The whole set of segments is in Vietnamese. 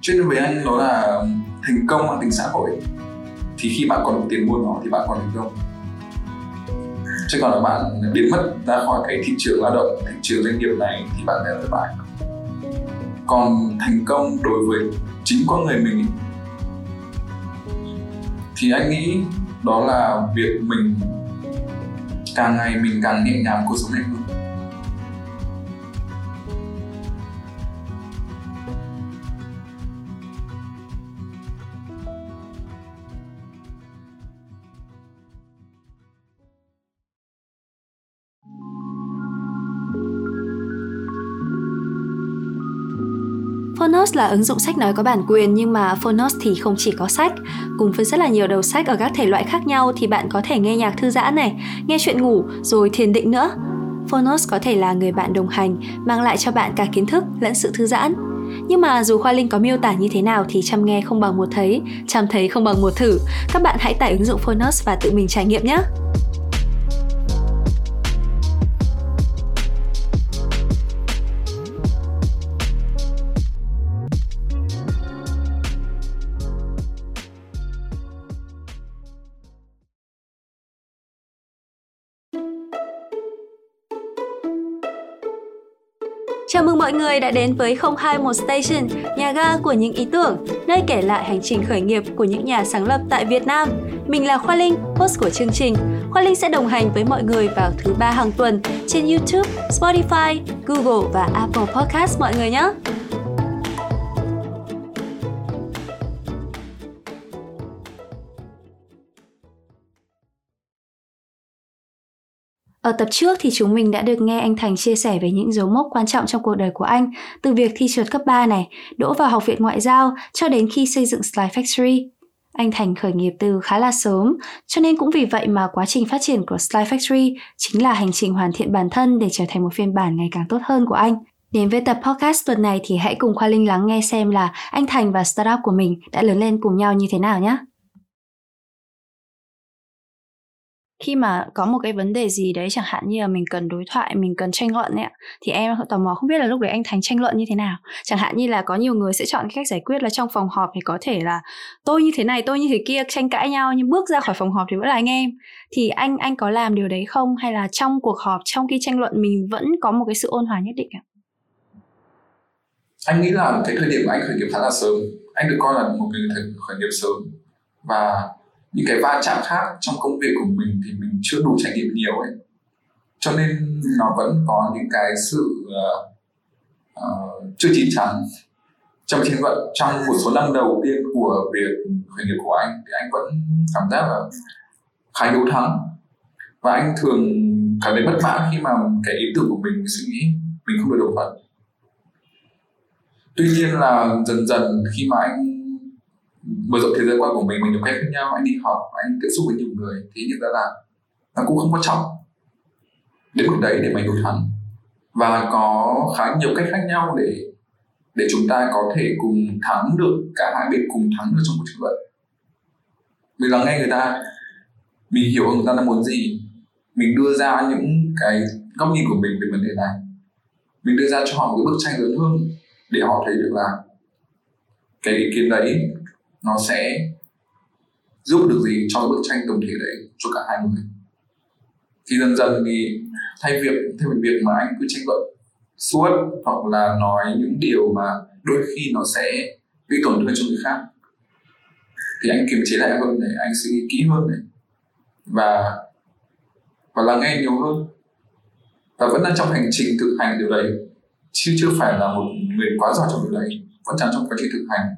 cho với anh đó là thành công mang tính xã hội. Thì khi bạn còn được tiền mua nó thì bạn còn thành công. Chứ còn là bạn biến mất ra khỏi cái thị trường lao động, thị trường doanh nghiệp này thì bạn sẽ thất bại. Còn thành công đối với chính con người mình thì anh nghĩ đó là việc mình càng ngày mình càng nhẹ nhàng cuộc sống này hơn Phonos là ứng dụng sách nói có bản quyền nhưng mà Phonos thì không chỉ có sách. Cùng với rất là nhiều đầu sách ở các thể loại khác nhau thì bạn có thể nghe nhạc thư giãn này, nghe chuyện ngủ rồi thiền định nữa. Phonos có thể là người bạn đồng hành, mang lại cho bạn cả kiến thức lẫn sự thư giãn. Nhưng mà dù Khoa Linh có miêu tả như thế nào thì chăm nghe không bằng một thấy, chăm thấy không bằng một thử. Các bạn hãy tải ứng dụng Phonos và tự mình trải nghiệm nhé! Chào mừng mọi người đã đến với 021 Station, nhà ga của những ý tưởng, nơi kể lại hành trình khởi nghiệp của những nhà sáng lập tại Việt Nam. Mình là Khoa Linh, host của chương trình. Khoa Linh sẽ đồng hành với mọi người vào thứ ba hàng tuần trên YouTube, Spotify, Google và Apple Podcast mọi người nhé. Ở tập trước thì chúng mình đã được nghe anh Thành chia sẻ về những dấu mốc quan trọng trong cuộc đời của anh, từ việc thi trượt cấp 3 này, đỗ vào học viện ngoại giao cho đến khi xây dựng Slide Factory. Anh Thành khởi nghiệp từ khá là sớm, cho nên cũng vì vậy mà quá trình phát triển của Slide Factory chính là hành trình hoàn thiện bản thân để trở thành một phiên bản ngày càng tốt hơn của anh. Đến với tập podcast tuần này thì hãy cùng Khoa Linh lắng nghe xem là anh Thành và startup của mình đã lớn lên cùng nhau như thế nào nhé. Khi mà có một cái vấn đề gì đấy, chẳng hạn như là mình cần đối thoại, mình cần tranh luận ấy thì em tò mò không biết là lúc đấy anh thành tranh luận như thế nào. Chẳng hạn như là có nhiều người sẽ chọn cái cách giải quyết là trong phòng họp thì có thể là tôi như thế này, tôi như thế kia tranh cãi nhau nhưng bước ra khỏi phòng họp thì vẫn là anh em. Thì anh anh có làm điều đấy không? Hay là trong cuộc họp, trong khi tranh luận mình vẫn có một cái sự ôn hòa nhất định ạ? Anh nghĩ là cái thời điểm anh khởi nghiệp khá là sớm. Anh được coi là một người khởi nghiệp sớm. Và những cái va chạm khác trong công việc của mình thì mình chưa đủ trải nghiệm nhiều ấy. Cho nên nó vẫn có những cái sự uh, uh, chưa chín chắn. Trong chiến vận trong một số năm đầu tiên của việc khởi nghiệp của anh thì anh vẫn cảm giác là khá yếu thắng. Và anh thường cảm thấy bất mãn khi mà cái ý tưởng của mình suy nghĩ mình không được đồng thuận. Tuy nhiên là dần dần khi mà anh mở rộng thế giới quan của mình mình nhiều cách khác nhau, anh đi học, anh tiếp xúc với nhiều người. Thì nhận ra là nó cũng không quan trọng. Đến mức đấy để mình đối thắng và có khá nhiều cách khác nhau để để chúng ta có thể cùng thắng được, cả hai bên cùng thắng được trong cuộc tranh luận. Mình lắng nghe người ta. Mình hiểu người ta đang muốn gì. Mình đưa ra những cái góc nhìn của mình về vấn đề này. Mình đưa ra cho họ một cái bức tranh lớn hơn để họ thấy được là cái ý kiến đấy nó sẽ giúp được gì cho bức tranh tổng thể đấy cho cả hai người? Thì dần dần thì thay việc, thay vì việc mà anh cứ tranh luận suốt hoặc là nói những điều mà đôi khi nó sẽ gây tổn thương cho người khác. Thì anh kiềm chế lại hơn này, anh suy nghĩ kỹ hơn này. Và và lắng nghe nhiều hơn. Và vẫn đang trong hành trình thực hành điều đấy, chứ chưa phải là một người quá giỏi trong điều đấy. Vẫn đang trong quá trình thực hành.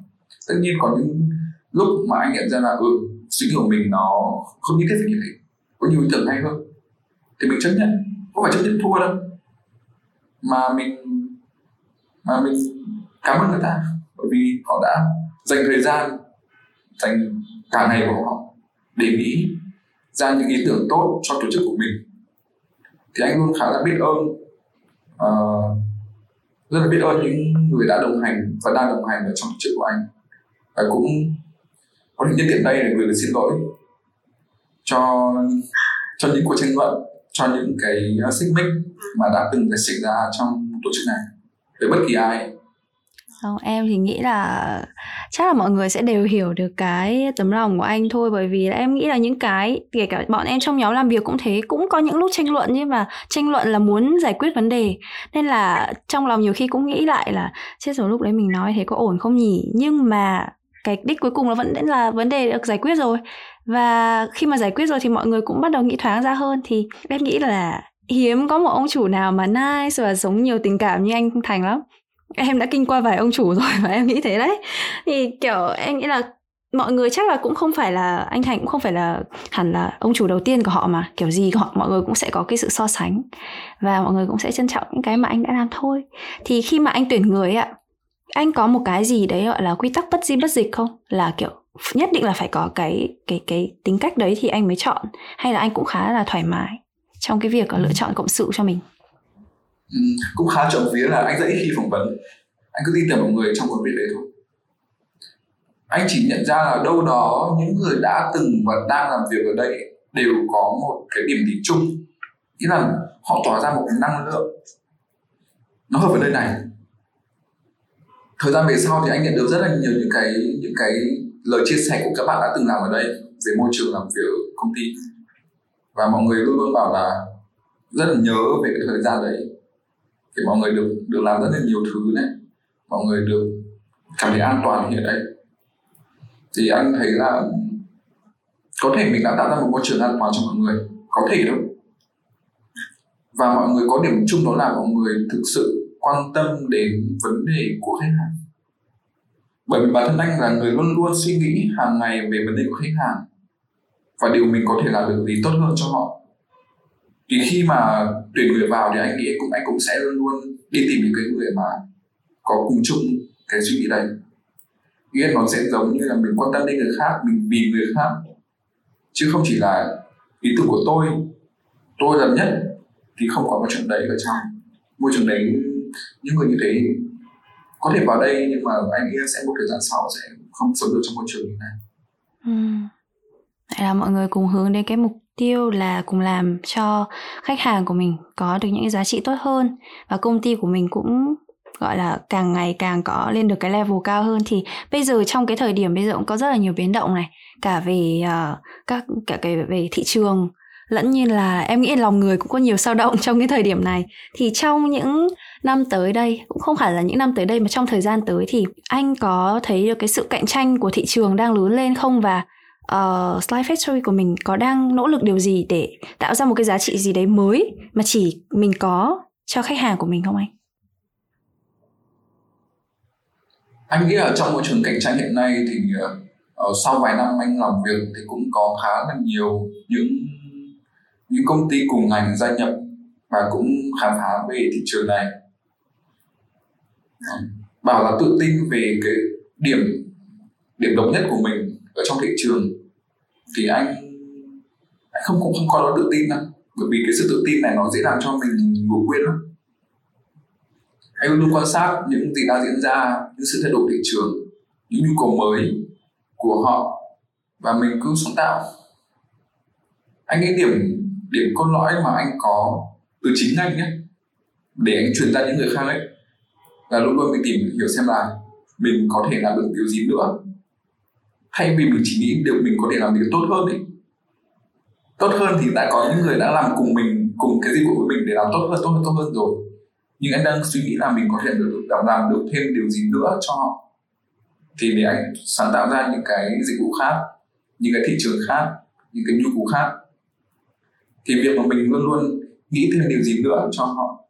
Tất nhiên có những lúc mà anh nhận ra là ừ suy nghĩ của mình nó không như thiết phải như thế. Có nhiều ý tưởng hay hơn. Thì mình chấp nhận. Không phải chấp nhận thua đâu. Mà mình mà mình cảm ơn người ta. Bởi vì họ đã dành thời gian dành cả ngày của họ để nghĩ ra những ý tưởng tốt cho tổ chức của mình. Thì anh luôn khá là biết ơn uh, rất là biết ơn những người đã đồng hành và đang đồng hành ở trong tổ chức của anh. Và cũng có thể nhân tiện đây để gửi lời xin lỗi cho cho những cuộc tranh luận, cho những cái à, xích mích mà đã từng xảy ra trong tổ chức này với bất kỳ ai. Không, em thì nghĩ là chắc là mọi người sẽ đều hiểu được cái tấm lòng của anh thôi, bởi vì em nghĩ là những cái, kể cả bọn em trong nhóm làm việc cũng thế, cũng có những lúc tranh luận nhưng mà tranh luận là muốn giải quyết vấn đề. Nên là trong lòng nhiều khi cũng nghĩ lại là, chết rồi, lúc đấy mình nói thế có ổn không nhỉ? Nhưng mà cái đích cuối cùng nó vẫn là vấn đề được giải quyết rồi. Và khi mà giải quyết rồi thì mọi người cũng bắt đầu nghĩ thoáng ra hơn, thì em nghĩ là hiếm có một ông chủ nào mà nice và sống nhiều tình cảm như anh Thành lắm. Em đã kinh qua vài ông chủ rồi và em nghĩ thế đấy. Thì, kiểu, em nghĩ là mọi người chắc là cũng không phải là, anh Thành cũng không phải là hẳn là ông chủ đầu tiên của họ mà, kiểu gì họ mọi người cũng sẽ có cái sự so sánh và mọi người cũng sẽ trân trọng những cái mà anh đã làm thôi. Thì khi mà anh tuyển người ạ anh có một cái gì đấy gọi là quy tắc bất di bất dịch không? Là kiểu nhất định là phải có cái cái cái tính cách đấy thì anh mới chọn hay là anh cũng khá là thoải mái trong cái việc lựa chọn cộng sự cho mình? Ừ, cũng khá trộm vía là anh rất ít khi phỏng vấn. Anh cứ tin tưởng một người trong công việc đấy thôi. Anh chỉ nhận ra là đâu đó những người đã từng và đang làm việc ở đây đều có một cái điểm tính chung. Nghĩa là họ tỏa ra một cái năng lượng. Nó hợp với nơi này thời gian về sau thì anh nhận được rất là nhiều những cái những cái lời chia sẻ của các bạn đã từng làm ở đây, về môi trường làm việc ở công ty. Và mọi người luôn luôn bảo là rất là nhớ về cái thời gian đấy. Thì mọi người được được làm rất là nhiều thứ này mọi người được cảm thấy an toàn hiện đây thì anh thấy là có thể mình đã tạo ra một môi trường an toàn cho mọi người. Có thể đâu. Và mọi người có điểm chung đó là mọi người thực sự quan tâm đến vấn đề của khách hàng. Bởi vì bản thân anh là người luôn luôn suy nghĩ hàng ngày về vấn đề của khách hàng. Và điều mình có thể làm được gì tốt hơn cho họ. Thì khi mà tuyển người vào thì anh nghĩ cũng, anh cũng sẽ luôn luôn đi tìm những cái người mà có cùng chung cái suy nghĩ đấy. Nghĩa nó sẽ giống như là mình quan tâm đến người khác, mình vì người khác. Chứ không chỉ là ý tưởng của tôi. Tôi là nhất thì không có một chuyện đấy ở trong. Môi trường đấy những người như thế có thể vào đây nhưng mà anh nghĩ sẽ một thời gian sau sẽ không sống được trong môi trường như này ừ. Vậy là mọi người cùng hướng đến cái mục tiêu là cùng làm cho khách hàng của mình có được những giá trị tốt hơn và công ty của mình cũng gọi là càng ngày càng có lên được cái level cao hơn thì bây giờ trong cái thời điểm bây giờ cũng có rất là nhiều biến động này cả về uh, các cả cái về thị trường lẫn như là em nghĩ lòng người cũng có nhiều sao động trong cái thời điểm này thì trong những năm tới đây cũng không phải là những năm tới đây mà trong thời gian tới thì anh có thấy được cái sự cạnh tranh của thị trường đang lớn lên không và uh, Slide Factory của mình có đang nỗ lực điều gì để tạo ra một cái giá trị gì đấy mới mà chỉ mình có cho khách hàng của mình không anh? Anh nghĩ là trong môi trường cạnh tranh hiện nay thì uh, sau vài năm anh làm việc thì cũng có khá là nhiều những những công ty cùng ngành gia nhập và cũng khám phá về thị trường này. Bảo là tự tin về cái điểm điểm độc nhất của mình ở trong thị trường thì anh anh không cũng không có đó tự tin đâu bởi vì cái sự tự tin này nó dễ làm cho mình ngủ quên lắm. Anh luôn quan sát những gì đang diễn ra, những sự thay đổi thị trường, những nhu cầu mới của họ và mình cứ sáng tạo. Anh nghĩ điểm điểm cốt lõi mà anh có từ chính anh nhé. Để anh truyền ra những người khác ấy. Là luôn luôn mình tìm hiểu xem là mình có thể làm được điều gì nữa. Thay vì mình chỉ nghĩ được mình có thể làm điều tốt hơn ấy. Tốt hơn thì đã có những người đã làm cùng mình, cùng cái dịch vụ của mình để làm tốt hơn tốt hơn tốt hơn rồi. Nhưng anh đang suy nghĩ là mình có thể được làm được thêm điều gì nữa cho họ. Thì để anh sáng tạo ra những cái dịch vụ khác, những cái thị trường khác, những cái nhu cầu khác thì việc mà mình luôn luôn nghĩ thêm điều gì nữa cho họ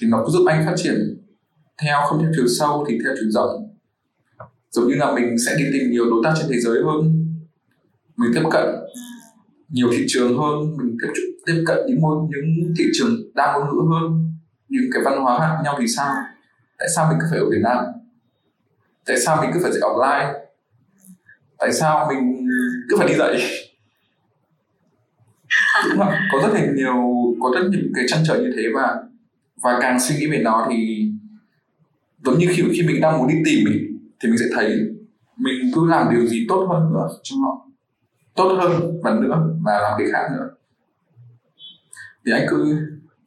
thì nó cũng giúp anh phát triển theo không theo chiều sâu thì theo chiều rộng. Giống như là mình sẽ đi tìm nhiều đối tác trên thế giới hơn mình tiếp cận nhiều thị trường hơn mình tiếp, tiếp cận những môi những thị trường đa ngôn ngữ hơn những cái văn hóa khác nhau thì sao? Tại sao mình cứ phải ở Việt Nam? Tại sao mình cứ phải dạy offline tại sao mình cứ phải đi dạy? Đúng không? có rất là nhiều có rất nhiều cái trăn trở như thế và và càng suy nghĩ về nó thì giống như khi khi mình đang muốn đi tìm ý, thì mình sẽ thấy mình cứ làm điều gì tốt hơn nữa cho họ tốt hơn và nữa và làm cái khác nữa thì anh cứ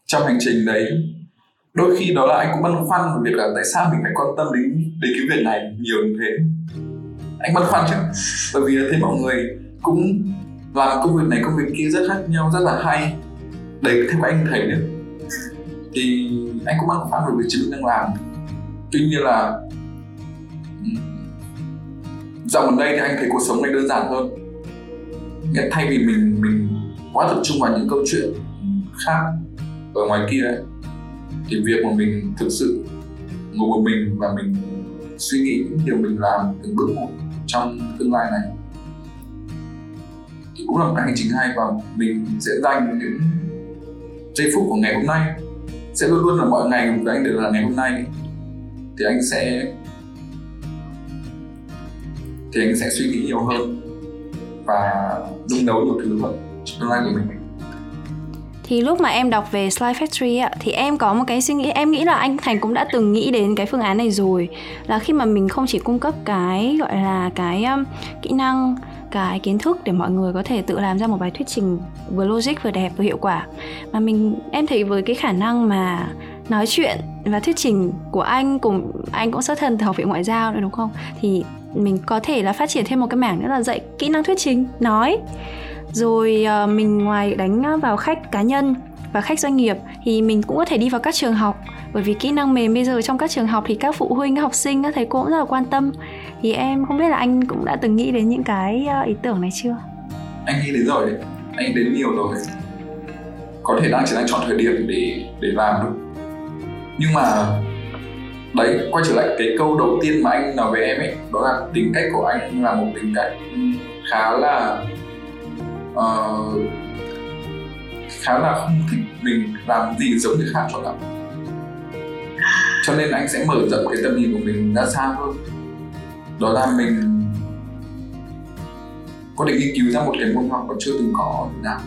trong hành trình đấy đôi khi đó là anh cũng băn khoăn về việc là tại sao mình phải quan tâm đến đến cái việc này nhiều như thế anh băn khoăn chứ bởi vì là thấy mọi người cũng làm công việc này công việc kia rất khác nhau rất là hay. Đấy theo anh thấy nữa thì anh cũng băn khoăn về việc chính mình đang làm. Tuy nhiên là dạo gần đây thì anh thấy cuộc sống này đơn giản hơn. Thay vì mình mình quá tập trung vào những câu chuyện khác ở ngoài kia ấy, thì việc mà mình thực sự ngồi một mình và mình suy nghĩ những điều mình làm từng bước một trong tương lai này cũng là một cái hành trình hay và mình sẽ dành những giây phút của ngày hôm nay. Sẽ luôn luôn là mọi ngày của anh đều là ngày hôm nay. Thì anh sẽ thì anh sẽ suy nghĩ nhiều hơn và nung nấu nhiều thứ hơn trong tương lai của mình. Thì lúc mà em đọc về Slide Factory ạ thì em có một cái suy nghĩ em nghĩ là anh Thành cũng đã từng nghĩ đến cái phương án này rồi. Là khi mà mình không chỉ cung cấp cái gọi là cái um, kỹ năng cái kiến thức để mọi người có thể tự làm ra một bài thuyết trình vừa logic vừa đẹp vừa hiệu quả. Mà mình, em thấy với cái khả năng mà nói chuyện và thuyết trình của anh cùng, anh cũng xuất thân từ học viện ngoại giao nữa, đúng không? Thì mình có thể là phát triển thêm một cái mảng nữa là dạy kỹ năng thuyết trình, nói. Rồi ờ, mình ngoài đánh vào khách cá nhân và khách doanh nghiệp thì mình cũng có thể đi vào các trường học bởi vì kỹ năng mềm bây giờ trong các trường học thì các phụ huynh các học sinh các thầy cô cũng rất là quan tâm. Thì em không biết là anh cũng đã từng nghĩ đến những cái ờ, ý tưởng này chưa? Anh nghĩ đến rồi anh đến nhiều rồi. Có thể đang chỉ đang chọn thời điểm để để làm được nhưng mà đấy quay trở lại cái câu đầu tiên mà anh nói với em ấy đó là tính cách của anh là một tính cách khá là uh, khá là không thích mình làm gì giống người khác cho lắm cho nên anh sẽ mở rộng cái tầm nhìn của mình ra xa hơn. Đó là mình có thể nghiên cứu ra một cái môn học mà chưa từng có ở Việt Nam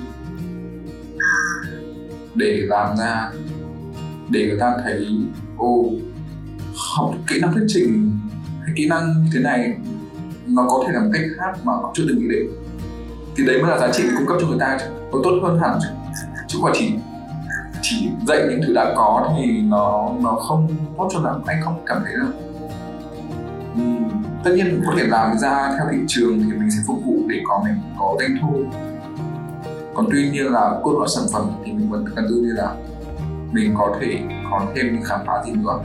để làm ra, để người ta thấy, ô, học kỹ năng thuyết trình hay kỹ năng như thế này, nó có thể làm cách khác mà họ chưa từng nghĩ đến. Thì đấy mới là giá trị cung cấp cho người ta chứ. Nó tốt hơn hẳn chứ. Chứ không chỉ chỉ dạy những thứ đã có thì nó nó không tốt cho lắm. Anh không cảm thấy là ừ. tất nhiên có thể làm ra theo thị trường thì mình sẽ phục vụ để có mình có doanh thu. Còn tuy nhiên là cốt lõi sản phẩm thì mình vẫn cần tư như là mình có thể có thêm những khám phá gì nữa.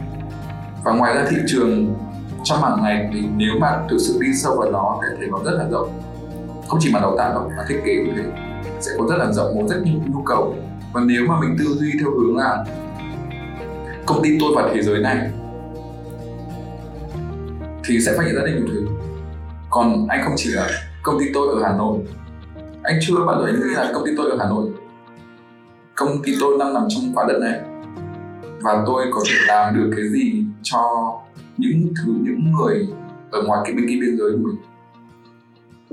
Và ngoài ra thị trường trong mảng này thì nếu mà thực sự đi sâu vào nó thì thấy nó rất là rộng. Không chỉ mà đào tạo đâu, mà thiết kế cũng thế. Sẽ có rất là rộng, một rất nhiều nhu cầu và nếu mà mình tư duy theo hướng là công ty tôi và thế giới này, thì sẽ phát hiện ra được nhiều thứ. Còn anh không chỉ là công ty tôi ở Hà Nội. Anh chưa bao giờ anh nghĩ là công ty tôi ở Hà Nội. Công ty tôi đang nằm trong quả đất này. Và tôi có thể làm được cái gì cho những thứ, những người ở ngoài cái bên kia biên giới của mình?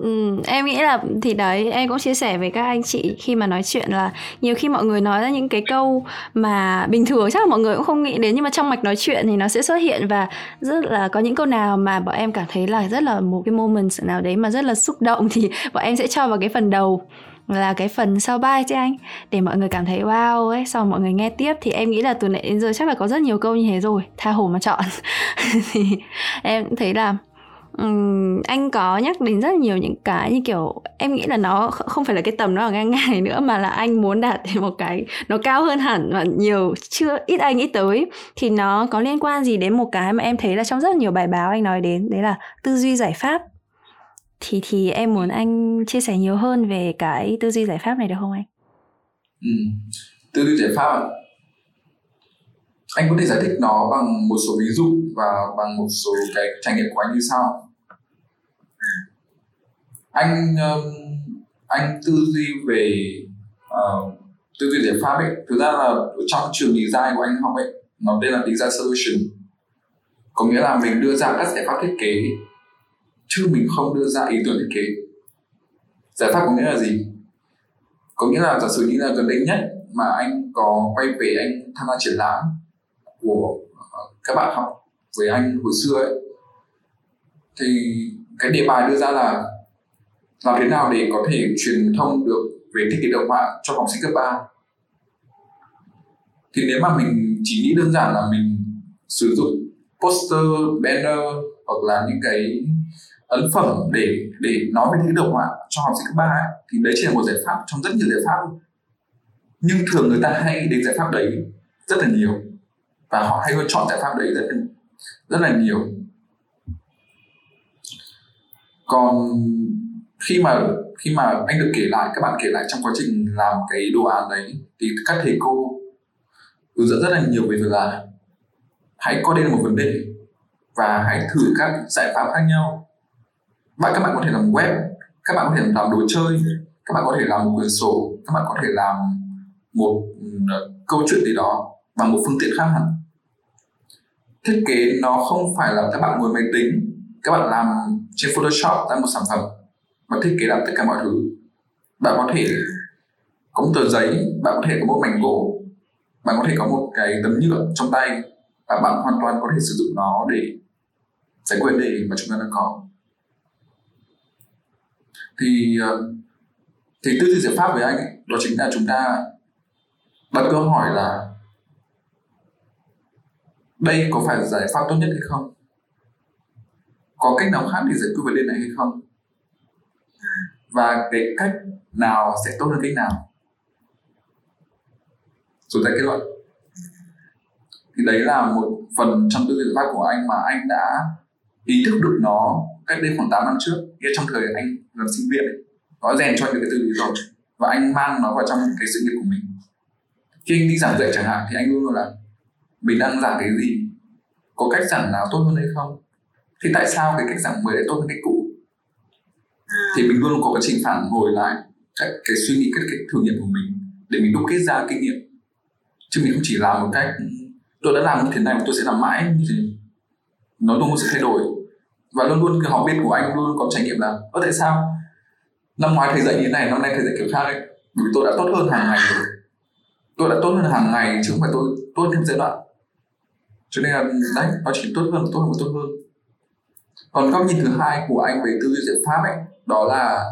Ừ, em nghĩ là thì đấy em cũng chia sẻ với các anh chị khi mà nói chuyện là nhiều khi mọi người nói ra những cái câu mà bình thường chắc là mọi người cũng không nghĩ đến nhưng mà trong mạch nói chuyện thì nó sẽ xuất hiện và rất là có những câu nào mà bọn em cảm thấy là rất là một cái moment nào đấy mà rất là xúc động thì bọn em sẽ cho vào cái phần đầu là cái phần sau bài chứ anh để mọi người cảm thấy wow ấy. Sau mọi người nghe tiếp thì em nghĩ là từ nãy đến giờ chắc là có rất nhiều câu như thế rồi tha hồ mà chọn. Thì em cũng thấy là um, anh có nhắc đến rất nhiều những cái như kiểu em nghĩ là nó không phải là cái tầm nó ở ngang ngang này nữa mà là anh muốn đạt đến một cái nó cao hơn hẳn và nhiều chưa ít anh nghĩ tới thì nó có liên quan gì đến một cái mà em thấy là trong rất nhiều bài báo anh nói đến đấy là tư duy giải pháp thì thì em muốn anh chia sẻ nhiều hơn về cái tư duy giải pháp này được không anh? Ừ. Tư duy giải pháp anh có thể giải thích nó bằng một số ví dụ và bằng một số cái trải nghiệm của anh như sau anh um, anh tư duy về uh, tư duy giải pháp ấy thực ra là trong trường design của anh học ấy nó tên là design solution. Có nghĩa là mình đưa ra các giải pháp thiết kế chứ mình không đưa ra ý tưởng thiết kế. Giải pháp có nghĩa là gì? Có nghĩa là giả sử như là gần đây nhất mà anh có quay về anh tham gia triển lãm của uh, các bạn học với anh hồi xưa ấy thì cái đề bài đưa ra là làm thế nào để có thể truyền thông được về thiết kế đồ họa cho học sinh cấp 3 thì nếu mà mình chỉ nghĩ đơn giản là mình sử dụng poster banner hoặc là những cái ấn phẩm để để nói về thiết kế đồ họa cho học sinh cấp ba ấy, thì đấy chỉ là một giải pháp trong rất nhiều giải pháp nhưng thường người ta hay đến giải pháp đấy rất là nhiều và họ hay hơn chọn giải pháp đấy rất là, rất là nhiều. Còn khi mà khi mà anh được kể lại, các bạn kể lại trong quá trình làm cái đồ án đấy, thì các thầy cô hướng dẫn rất là nhiều về việc là hãy coi đây là một vấn đề và hãy thử các giải pháp khác nhau. Bạn, các bạn có thể làm web, các bạn có thể làm đồ chơi, các bạn có thể làm một quyển sổ, các bạn có thể làm một câu chuyện gì đó bằng một phương tiện khác hẳn. Thiết kế nó không phải là các bạn ngồi máy tính, các bạn làm trên Photoshop ra một sản phẩm và thiết kế làm tất cả mọi thứ. Bạn có thể có một tờ giấy bạn có thể có một mảnh gỗ bạn có thể có một cái tấm nhựa trong tay và bạn hoàn toàn có thể sử dụng nó để giải quyết đề mà chúng ta đang có. Thì ờ, thì tư duy giải pháp với anh ấy, đó chính là chúng ta đặt câu hỏi là đây có phải là giải pháp tốt nhất hay không? Có cách nào khác để giải quyết vấn đề này hay không? Và cái cách nào sẽ tốt hơn cách nào? Rồi ta kết luận. Thì đấy là một phần trong tư duy giải pháp của anh mà anh đã ý thức được nó cách đây khoảng 8 năm trước. Nghĩa trong thời anh làm sinh viên ấy, có rèn cho những cái tư duy rồi và anh mang nó vào trong cái sự nghiệp của mình. Khi anh đi giảng dạy chẳng hạn thì anh luôn luôn là mình đang giảng cái gì? Có cách giảng nào tốt hơn hay không? Thì tại sao cái cách giảng mới lại tốt hơn cách cũ? Thì mình luôn có quá trình phản hồi lại cái, cái suy nghĩ cái, cái thử nghiệm của mình để mình đúc kết ra kinh nghiệm. Chứ mình không chỉ làm một cách tôi đã làm như thế này tôi sẽ làm mãi. Như thế. Nó luôn sẽ thay đổi. Và luôn luôn cái học viên của anh luôn có trải nghiệm là có tại sao năm ngoái thầy dạy như thế này năm nay thầy dạy kiểu khác đấy bởi vì tôi đã tốt hơn hàng ngày rồi. Tôi đã tốt hơn hàng ngày chứ không phải tôi tốt thêm giai đoạn. Cho nên là đấy nó chỉ tốt hơn tốt hơn và tốt hơn còn góc nhìn thứ hai của anh về tư duy giải pháp ấy đó là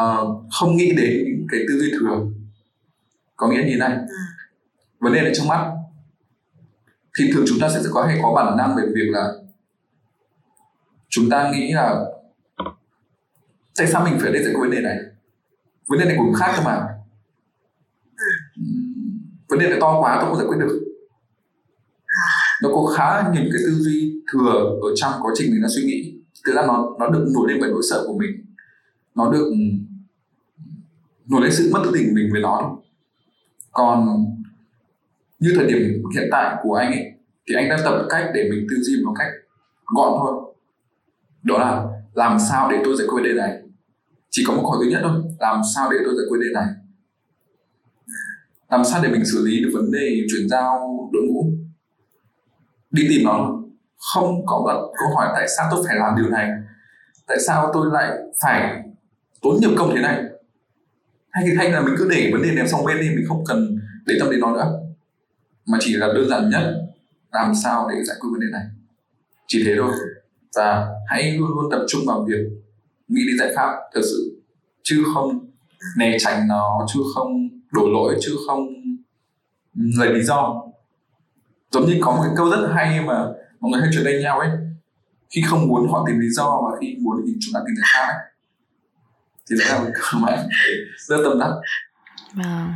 uh, không nghĩ đến cái tư duy thường. Có nghĩa như thế này. Ừ. vấn đề này trong mắt. Thì thường chúng ta sẽ có hay có bản năng về việc là chúng ta nghĩ là tại sao mình phải đi giải quyết vấn đề này? Vấn đề này cũng khác cơ mà. Ừ. vấn đề này to quá tôi không giải quyết được nó có khá nhiều cái tư duy thừa ở trong quá trình mình đang suy nghĩ. Thực ra nó nó được nổi lên bởi nỗi sợ của mình. Nó được ừ, nổi lên sự mất tự tin của mình với nó còn như thời điểm hiện tại của anh ấy, thì anh đang tập cách để mình tư duy một cách gọn thôi. Đó là làm sao để tôi giải quyết vấn đề này? Chỉ có một câu hỏi duy nhất thôi, làm sao để tôi giải quyết vấn đề này? Làm sao để mình xử lý được vấn đề chuyển giao đội ngũ? Đi tìm nó. Không có đặt câu hỏi tại sao tôi phải làm điều này. Tại sao tôi lại phải tốn nhiều công thế này? Hay thì hay là mình cứ để vấn đề ném xong bên đi, mình không cần để tâm đến nó nữa. Mà chỉ là đơn giản nhất, làm sao để giải quyết vấn đề này. Chỉ thế thôi. Và hãy luôn luôn tập trung vào việc nghĩ đến giải pháp, thật sự. Chứ không né tránh nó, chứ không đổ lỗi, chứ không lấy lý do giống như có một cái câu rất hay mà mọi người hay truyền đây nhau ấy. Khi không muốn họ tìm lý do và khi muốn thì chúng ta tìm giải pháp ấy. Thì đấy là một câu mà rất tâm đắc. Vâng.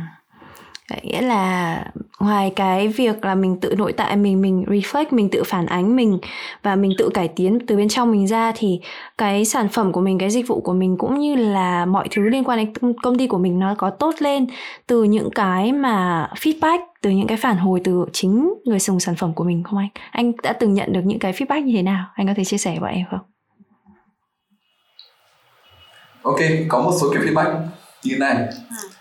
Nghĩa là ngoài cái việc là mình tự nội tại mình mình reflect mình tự phản ánh mình và mình tự cải tiến từ bên trong mình ra thì cái sản phẩm của mình cái dịch vụ của mình cũng như là mọi thứ liên quan đến công ty của mình nó có tốt lên. Từ những cái mà feedback từ những cái phản hồi từ chính người dùng sản phẩm của mình không anh? Anh đã từng nhận được những cái feedback như thế nào? Anh có thể chia sẻ với em không? Ok có một số kiểu feedback. Như này. Ừ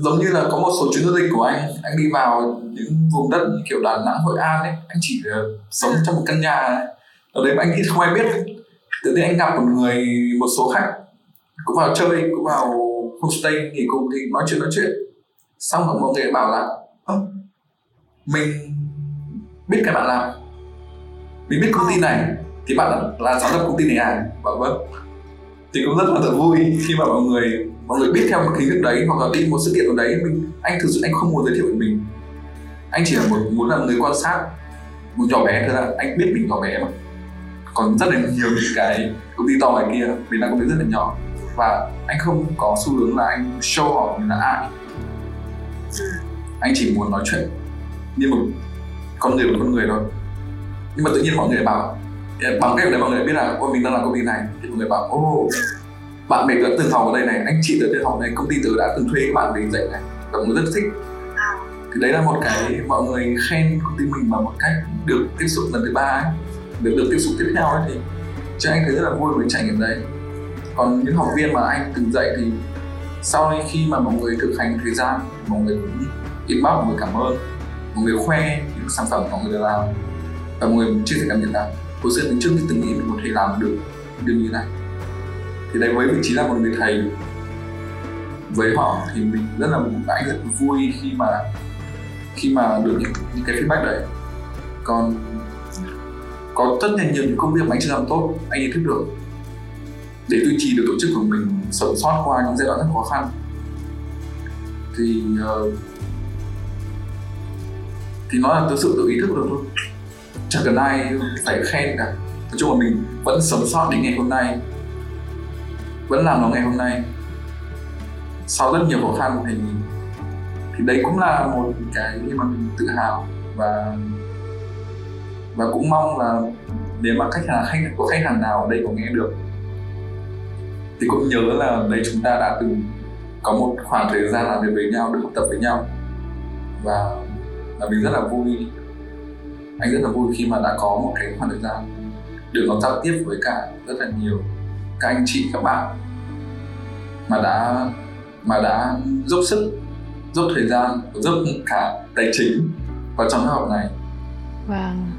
giống như là có một số chuyến du lịch của anh anh đi vào những vùng đất như kiểu đà nẵng hội an ấy anh chỉ ờ, sống trong một căn nhà ở đấy mà anh nghĩ không ai biết. Tự nhiên anh gặp một người một số khách cũng vào chơi cũng vào homestay nghỉ cùng thì nói chuyện nói chuyện. Xong rồi mọi người bảo là mình biết cái bạn làm. Mình biết công ty này. Thì bạn là, là giám đốc công ty này à? Bảo vâng. Thì cũng rất là thật vui khi mà mọi người mọi người biết theo một hình thức đấy hoặc là đi một sự kiện nào đấy, mình, anh thực sự anh không muốn giới thiệu về mình. Anh chỉ là một, muốn là người quan sát một nhỏ bé thôi là anh biết mình nhỏ bé mà. Còn rất là nhiều những cái công ty to ngoài kia, mình đang công ty rất là nhỏ. Và anh không có xu hướng là anh show họ mình là ai. Anh chỉ muốn nói chuyện như một con người với con người thôi. Nhưng mà tự nhiên mọi người bảo, bằng cách đấy mọi người biết là, ôi, mình đang làm công ty này. Thì mọi người bảo ô bạn mình đã từng học ở đây này anh chị đã từng học này công ty tớ đã từng thuê các bạn về dạy này. Và người rất thích. Thì đấy là một cái mọi người khen công ty mình bằng một cách được tiếp xúc lần thứ ba ấy. Được được tiếp xúc tiếp theo ấy thì cho anh thấy rất là vui với trải nghiệm đấy. Còn những học viên mà anh từng dạy thì sau này khi mà mọi người thực hành thời gian mọi người cũng inbox mọi người cảm ơn mọi người khoe những sản phẩm mọi người đã làm. Và mọi người chia sẻ cảm nhận là hồi xưa mình chưa từng nghĩ mình có thể làm được điều như thế này thì đấy với vị trí là một người thầy. Với họ thì mình rất là anh rất vui khi mà khi mà được những, những cái feedback đấy. Còn có rất là nhiều những công việc mà anh chưa làm tốt anh ý thức được. Để duy trì được tổ chức của mình sống sót qua những giai đoạn rất khó khăn. Thì uh, thì nó là từ sự tự ý thức được thôi. Chẳng cần ai phải khen cả. Nói chung là mình vẫn sống sót đến ngày hôm nay vẫn làm nó ngày hôm nay. Sau rất nhiều khó khăn thì thì đấy cũng là một cái mà mình tự hào và và cũng mong là nếu mà khách hàng, khách, có khách hàng nào ở đây có nghe được, thì cũng nhớ là đây chúng ta đã từng có một khoảng thời gian làm việc với nhau, được học tập với nhau. Và là mình rất là vui. Anh rất là vui khi mà đã có một cái khoảng thời gian được nó giao tiếp với cả rất là nhiều các anh chị, các bạn mà đã mà đã giúp sức giúp thời gian giúp cả tài chính vào trong lớp học này. Vâng.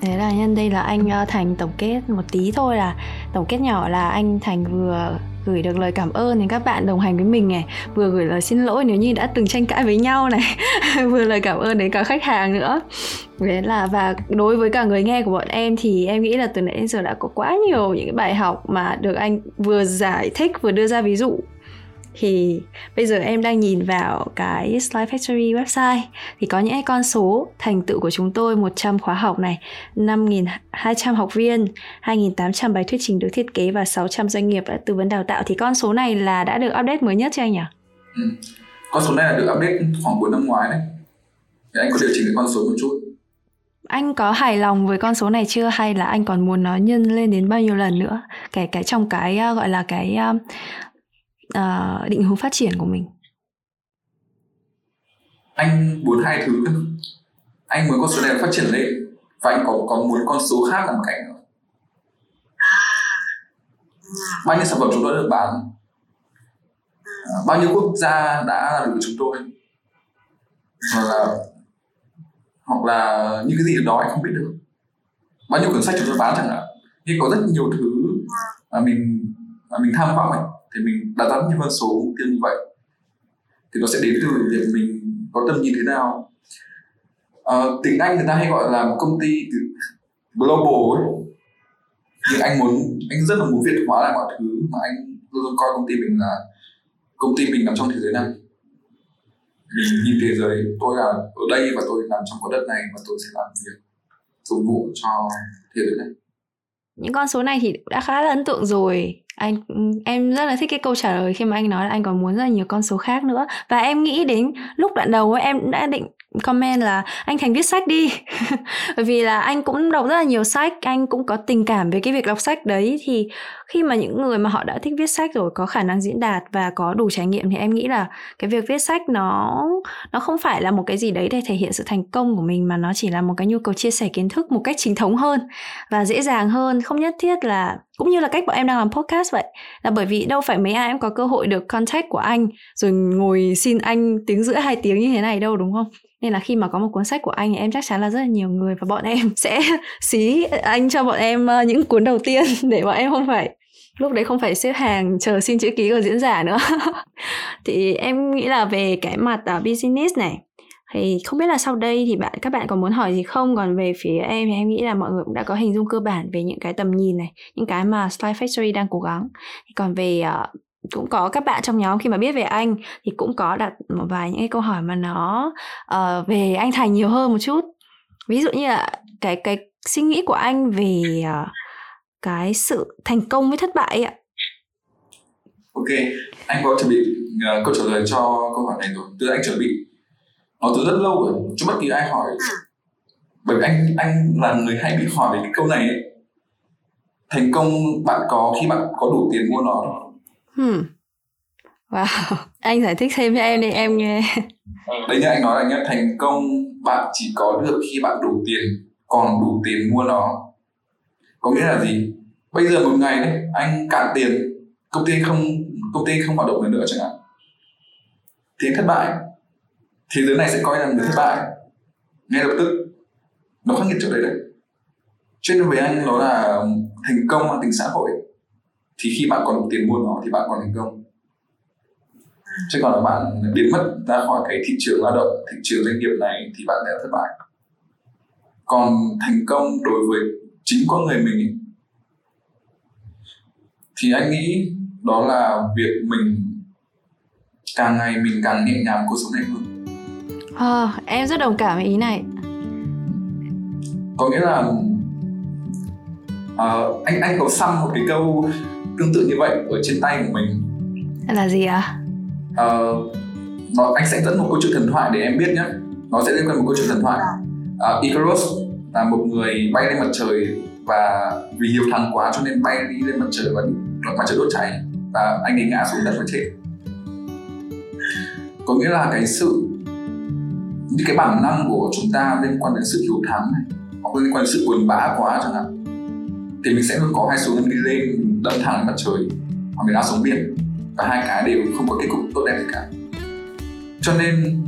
Thế là nhân đây là anh ờ, thành tổng kết một tí thôi là tổng kết nhỏ là anh thành vừa gửi được lời cảm ơn đến các bạn đồng hành với mình này, vừa gửi lời xin lỗi nếu như đã từng tranh cãi với nhau này, vừa lời cảm ơn đến cả khách hàng nữa. Đấy là, và đối với cả người nghe của bọn em thì em nghĩ là từ nãy đến giờ đã có quá nhiều những cái bài học mà được anh vừa giải thích, vừa đưa ra ví dụ thì bây giờ em đang nhìn vào cái Slide Factory website thì có những con số thành tựu của chúng tôi 100 khóa học này, 5.200 học viên, 2.800 bài thuyết trình được thiết kế và 600 doanh nghiệp đã tư vấn đào tạo thì con số này là đã được update mới nhất cho anh nhỉ? Ừ. Con số này là được update khoảng cuối năm ngoái đấy. Thì anh có điều chỉnh cái con số một chút. Anh có hài lòng với con số này chưa hay là anh còn muốn nó nhân lên đến bao nhiêu lần nữa? Kể cái trong cái uh, gọi là cái uh, định hướng phát triển của mình. Anh muốn hai thứ. Anh muốn con số này phát triển lên và anh có có muốn con số khác làm cạnh nữa. Bao nhiêu sản phẩm chúng tôi đã được bán? À, bao nhiêu quốc gia đã làm được chúng tôi? Hoặc là hoặc là những cái gì đó anh không biết được. Bao nhiêu cuốn sách chúng tôi bán chẳng hạn. Nhưng có rất nhiều thứ mà mình mà mình tham vọng ấy thì mình đặt ra những con số mục tiêu như vậy. Thì nó sẽ đến từ việc mình có tầm nhìn thế nào. À, tiếng anh người ta hay gọi là một công ty global ấy. Nhưng anh muốn anh rất là muốn việt hóa lại mọi thứ mà anh luôn luôn coi công ty mình là công ty mình nằm trong thế giới này. Mình nhìn thế giới tôi là ở đây và tôi nằm trong cái đất này và tôi sẽ làm việc phục vụ cho thế giới này. Những con số này thì đã khá là ấn tượng rồi anh ừ, em rất là thích cái câu trả lời khi mà anh nói là anh còn muốn rất là nhiều con số khác nữa. Và em nghĩ đến lúc đoạn đầu ấy, em đã định comment là anh thành viết sách đi. Bởi vì là anh cũng đọc rất là nhiều sách anh cũng có tình cảm về cái việc đọc sách đấy. Thì khi mà những người mà họ đã thích viết sách rồi có khả năng diễn đạt và có đủ trải nghiệm thì em nghĩ là cái việc viết sách nó nó không phải là một cái gì đấy để thể hiện sự thành công của mình mà nó chỉ là một cái nhu cầu chia sẻ kiến thức một cách chính thống hơn và dễ dàng hơn. Không nhất thiết là cũng như là cách bọn em đang làm podcast vậy. Là bởi vì đâu phải mấy ai em có cơ hội được contact của anh, rồi ngồi xin anh tiếng giữa hai tiếng như thế này đâu, đúng không? Nên là khi mà có một cuốn sách của anh thì em chắc chắn là rất là nhiều người và bọn em sẽ xí anh cho bọn em ờ, những cuốn đầu tiên để bọn em không phải, lúc đấy không phải xếp hàng chờ xin chữ ký của diễn giả nữa. Thì em nghĩ là về cái mặt à, business này thì không biết là sau đây thì bạn các bạn còn muốn hỏi gì không? Còn về phía em thì em nghĩ là mọi người cũng đã có hình dung cơ bản về những cái tầm nhìn này những cái mà Slide Factory đang cố gắng. Thì còn về uh, cũng có các bạn trong nhóm khi mà biết về anh thì cũng có đặt một vài những cái câu hỏi mà nó uh, về anh Thành nhiều hơn một chút. Ví dụ như là cái cái suy nghĩ của anh về uh, cái sự thành công với thất bại ạ. Ok anh có chuẩn bị uh, câu trả lời cho câu hỏi này rồi. Từ anh chuẩn bị nó từ rất lâu rồi. Cho bất kỳ ai hỏi? Bởi vì anh anh là người hay bị hỏi về cái câu này ấy. thành công bạn có khi bạn có đủ tiền mua nó hmm. wow. Anh giải thích thêm cho em đi em nghe. Đây như anh nói là nhé thành công bạn chỉ có được khi bạn đủ tiền còn đủ tiền mua nó. Có nghĩa là gì? Bây giờ một ngày đấy anh cạn tiền công ty không công ty không hoạt động nữa chẳng hạn. Thì anh thất bại thế giới này sẽ coi là người thất bại. Ngay lập tức nó khắc nghiệt chỗ đấy đấy. Cho nên với anh nó là thành công mang tính xã hội. Thì khi bạn còn đủ tiền mua nó thì bạn còn thành công. Chứ còn là bạn biến mất ra khỏi cái thị trường lao động thị trường doanh nghiệp này thì bạn sẽ thất bại. Còn thành công đối với chính con người mình ấy, thì anh nghĩ đó là việc mình càng ngày mình càng nhẹ nhàng cuộc sống này hơn à, em rất đồng cảm với ý này. Có nghĩa là uh, anh anh có xăm một cái câu tương tự như vậy ở trên tay của mình. Là gì ạ? À? uh, nó, anh sẽ dẫn một câu chuyện thần thoại để em biết nhé. Nó sẽ liên quan một câu chuyện thần thoại. Uh, Icarus là một người bay lên mặt trời và vì hiếu thắng quá cho nên bay đi lên mặt trời và mặt trời đốt cháy. Và anh ấy ngã xuống đất và chết. Có nghĩa là cái sự những cái bản năng của chúng ta liên quan đến sự hiếu thắng này hoặc liên quan đến sự buồn bã quá chẳng hạn thì mình sẽ luôn có hai xuống đi lên đâm thẳng lên mặt trời hoặc mình ngã xuống biển. Và hai cái đều không có kết cục tốt đẹp gì cả. Cho nên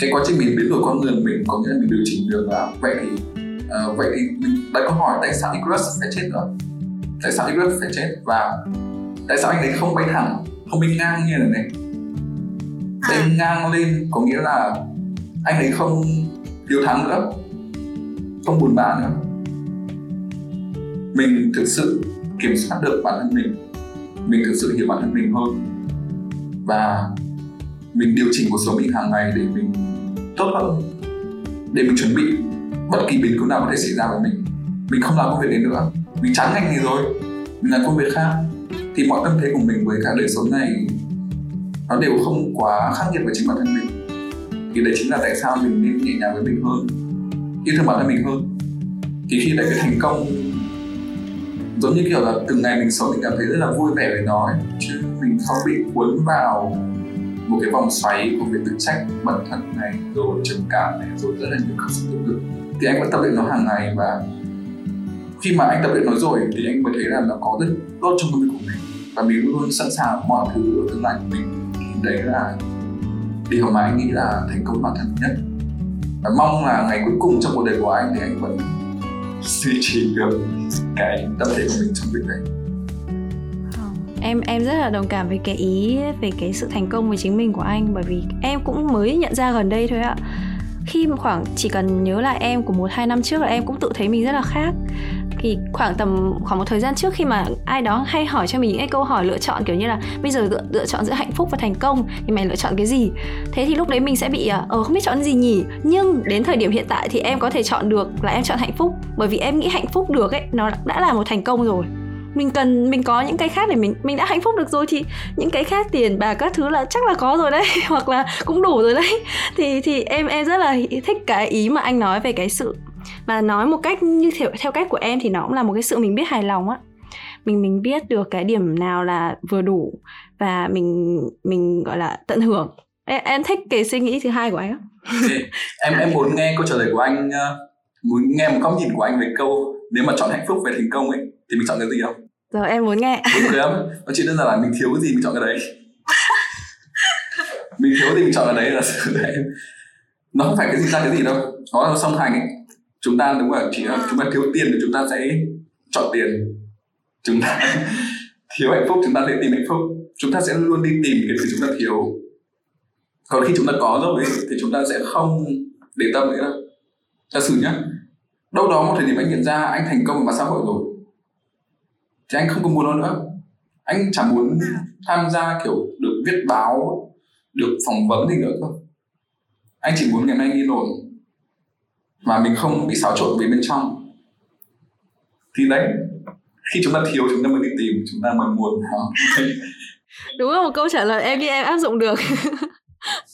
cái quá trình mình biến đổi con người mình có nghĩa là mình điều chỉnh được là vậy thì uh, vậy thì mình đặt câu hỏi tại sao Icarus phải chết nữa? Tại sao Icarus phải chết? Và tại sao anh ấy không bay thẳng không bay ngang như là này? Bay à. ngang lên có nghĩa là anh ấy không hiếu thắng nữa. Không buồn bã nữa. Mình thực sự kiểm soát được bản thân mình. Mình thực sự hiểu bản thân mình hơn. Và mình điều chỉnh cuộc sống mình hàng ngày để mình tốt hơn. Để mình chuẩn bị bất kỳ biến cố nào có thể xảy ra với mình. Mình không làm công việc đấy nữa. Mình chán ngành này rồi. Mình làm công việc khác. Thì mọi tâm thế của mình với cả đời sống này nó đều không quá khắc nghiệt với chính bản thân mình thì đấy chính là tại sao mình nên nhẹ nhàng với mình hơn, yêu thương bản thân mình hơn. Thì khi đấy cái thành công, giống như kiểu là từng ngày mình sống mình cảm thấy rất là vui vẻ với nó ấy. chứ mình không bị cuốn vào một cái vòng xoáy của việc tự trách bản thân này, rồi trầm cảm này, rồi rất là nhiều cảm xúc tiêu cực. Thì anh vẫn tập luyện nó hàng ngày và khi mà anh tập luyện nó rồi thì anh mới thấy là nó có rất tốt trong công việc của mình. Và mình luôn luôn sẵn sàng mọi thứ ở tương lai của mình. Thì đấy là điều mà anh nghĩ là thành công bản thân nhất. Và mong là ngày cuối cùng trong cuộc đời của anh thì anh vẫn duy trì được cái tâm thế của mình trong việc này em em rất là đồng cảm với cái ý, về cái sự thành công với chính mình của anh. Bởi vì em cũng mới nhận ra gần đây thôi ạ. Khi mà khoảng, chỉ cần nhớ lại em của một hai năm trước là em cũng tự thấy mình rất là khác thì khoảng tầm khoảng một thời gian trước khi mà ai đó hay hỏi cho mình những cái câu hỏi lựa chọn kiểu như là bây giờ lựa, lựa chọn giữa hạnh phúc và thành công thì mày lựa chọn cái gì? Thế thì lúc đấy mình sẽ bị à, ờ không biết chọn gì nhỉ? Nhưng đến thời điểm hiện tại thì em có thể chọn được là em chọn hạnh phúc bởi vì em nghĩ hạnh phúc được ấy nó đã là một thành công rồi. Mình cần mình có những cái khác để mình mình đã hạnh phúc được rồi thì những cái khác tiền bạc các thứ là chắc là có rồi đấy hoặc là cũng đủ rồi đấy. Thì thì em em rất là thích cái ý mà anh nói về cái sự mà nói một cách như theo theo cách của em thì nó cũng là một cái sự mình biết hài lòng á. Mình mình biết được cái điểm nào là vừa đủ và mình mình gọi là tận hưởng. Em, em thích cái suy nghĩ thứ hai của anh á. Em em muốn nghe câu trả lời của anh ờ, muốn nghe một góc nhìn của anh về câu nếu mà chọn hạnh phúc về thành công ấy thì mình chọn cái gì không? Rồi em muốn nghe. Đúng lắm nó chỉ đơn giản là mình thiếu cái gì mình chọn cái đấy. Mình thiếu gì mình chọn cái đấy là nó không phải cái gì ra cái gì đâu. Nó là song hành ấy chúng ta đúng là chỉ là chúng ta thiếu tiền thì chúng ta sẽ chọn tiền. Chúng ta thiếu hạnh phúc chúng ta sẽ tìm hạnh phúc. Chúng ta sẽ luôn đi tìm cái gì chúng ta thiếu. Còn khi chúng ta có rồi ấy, thì chúng ta sẽ không để tâm nữa. Giả sử nhá đâu đó một thời điểm anh nhận ra anh thành công về mặt xã hội rồi thì anh không còn muốn nó nữa. Anh chẳng muốn tham gia kiểu được viết báo được phỏng vấn gì nữa cơ. Anh chỉ muốn ngày nay yên ổn mà mình không bị xáo trộn về bên trong. Thì đấy khi chúng ta thiếu chúng ta mới đi tìm chúng ta mới muốn đúng là một câu trả lời em nghĩ em áp dụng được.